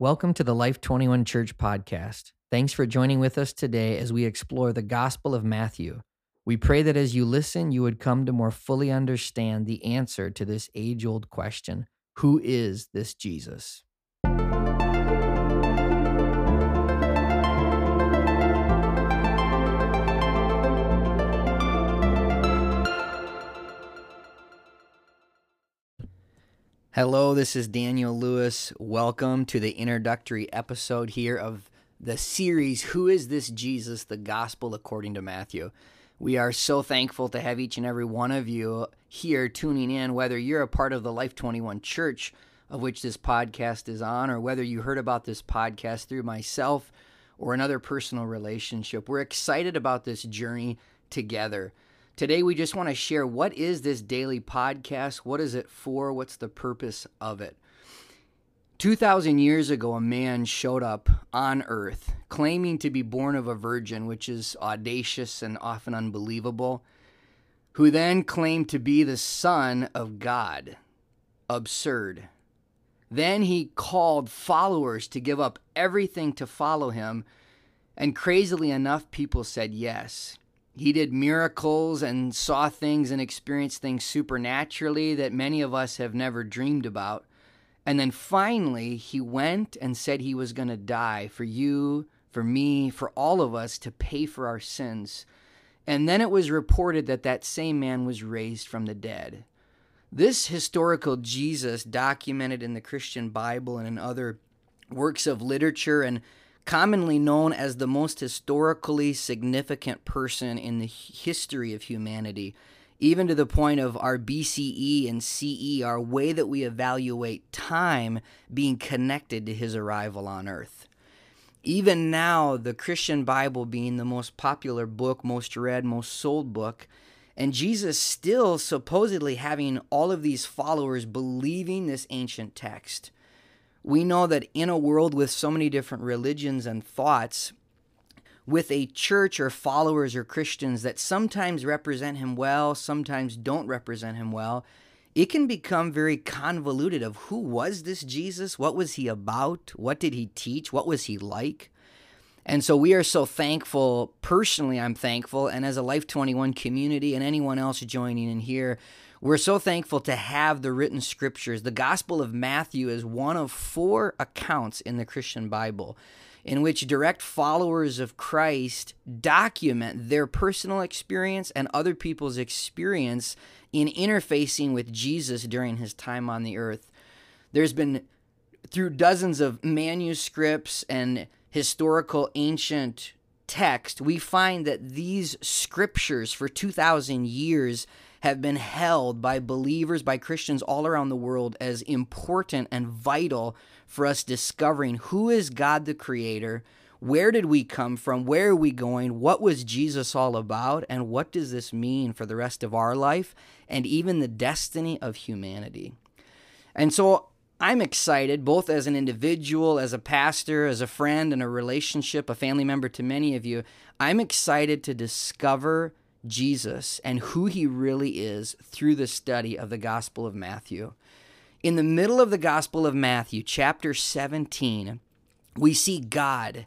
Welcome to the Life 21 Church podcast. Thanks for joining with us today as we explore the Gospel of Matthew. We pray that as you listen, you would come to more fully understand the answer to this age old question Who is this Jesus? Hello, this is Daniel Lewis. Welcome to the introductory episode here of the series Who is This Jesus? The Gospel According to Matthew. We are so thankful to have each and every one of you here tuning in, whether you're a part of the Life 21 church of which this podcast is on, or whether you heard about this podcast through myself or another personal relationship. We're excited about this journey together. Today, we just want to share what is this daily podcast? What is it for? What's the purpose of it? 2,000 years ago, a man showed up on earth claiming to be born of a virgin, which is audacious and often unbelievable, who then claimed to be the Son of God. Absurd. Then he called followers to give up everything to follow him, and crazily enough, people said yes. He did miracles and saw things and experienced things supernaturally that many of us have never dreamed about. And then finally, he went and said he was going to die for you, for me, for all of us to pay for our sins. And then it was reported that that same man was raised from the dead. This historical Jesus, documented in the Christian Bible and in other works of literature and commonly known as the most historically significant person in the history of humanity, even to the point of our BCE and CE, our way that we evaluate time being connected to his arrival on earth. Even now, the Christian Bible being the most popular book, most read, most sold book, and Jesus still supposedly having all of these followers believing this ancient text we know that in a world with so many different religions and thoughts, with a church or followers or Christians that sometimes represent him well, sometimes don't represent him well, it can become very convoluted of who was this Jesus? What was he about? What did he teach? What was he like? And so we are so thankful, personally, I'm thankful, and as a Life 21 community and anyone else joining in here, we're so thankful to have the written scriptures. The Gospel of Matthew is one of four accounts in the Christian Bible in which direct followers of Christ document their personal experience and other people's experience in interfacing with Jesus during his time on the earth. There's been, through dozens of manuscripts and historical ancient text, we find that these scriptures for 2,000 years have been held by believers, by Christians all around the world as important and vital for us discovering who is God the Creator, where did we come from, where are we going, what was Jesus all about, and what does this mean for the rest of our life and even the destiny of humanity. And so I'm excited, both as an individual, as a pastor, as a friend, and a relationship, a family member to many of you. I'm excited to discover Jesus and who he really is through the study of the Gospel of Matthew. In the middle of the Gospel of Matthew, chapter 17, we see God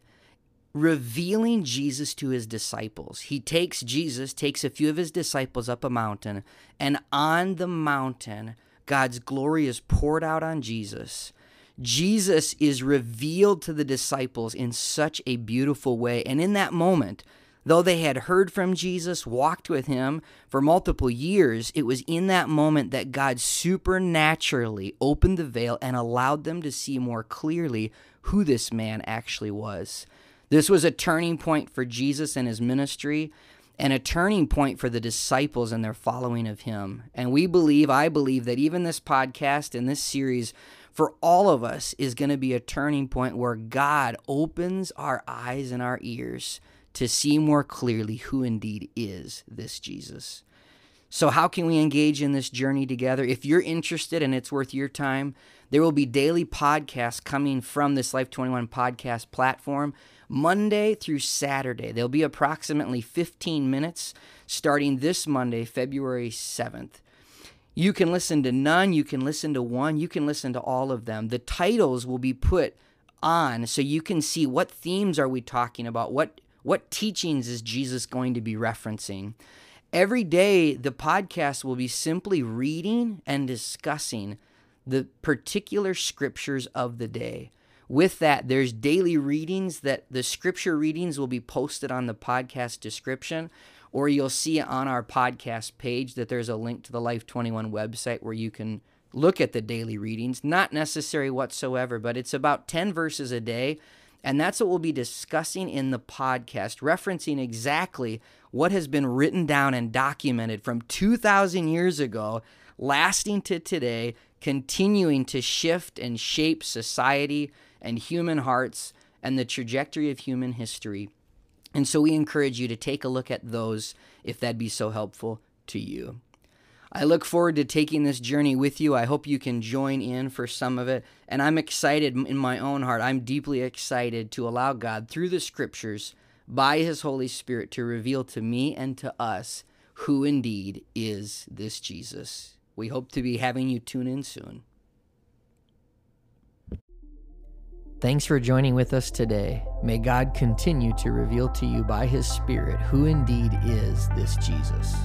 revealing Jesus to his disciples. He takes Jesus, takes a few of his disciples up a mountain, and on the mountain, God's glory is poured out on Jesus. Jesus is revealed to the disciples in such a beautiful way. And in that moment, Though they had heard from Jesus, walked with him for multiple years, it was in that moment that God supernaturally opened the veil and allowed them to see more clearly who this man actually was. This was a turning point for Jesus and his ministry and a turning point for the disciples and their following of him. And we believe, I believe, that even this podcast and this series for all of us is going to be a turning point where God opens our eyes and our ears to see more clearly who indeed is this Jesus. So, how can we engage in this journey together? If you're interested and it's worth your time, there will be daily podcasts coming from this Life 21 podcast platform Monday through Saturday. There'll be approximately 15 minutes starting this Monday, February 7th. You can listen to none, you can listen to one, you can listen to all of them. The titles will be put on so you can see what themes are we talking about what what teachings is jesus going to be referencing every day the podcast will be simply reading and discussing the particular scriptures of the day with that there's daily readings that the scripture readings will be posted on the podcast description or you'll see on our podcast page that there's a link to the life 21 website where you can look at the daily readings. Not necessary whatsoever, but it's about 10 verses a day. And that's what we'll be discussing in the podcast, referencing exactly what has been written down and documented from 2,000 years ago, lasting to today, continuing to shift and shape society and human hearts and the trajectory of human history. And so we encourage you to take a look at those if that'd be so helpful to you. I look forward to taking this journey with you. I hope you can join in for some of it. And I'm excited in my own heart. I'm deeply excited to allow God, through the scriptures, by His Holy Spirit, to reveal to me and to us who indeed is this Jesus. We hope to be having you tune in soon. Thanks for joining with us today. May God continue to reveal to you by His Spirit who indeed is this Jesus.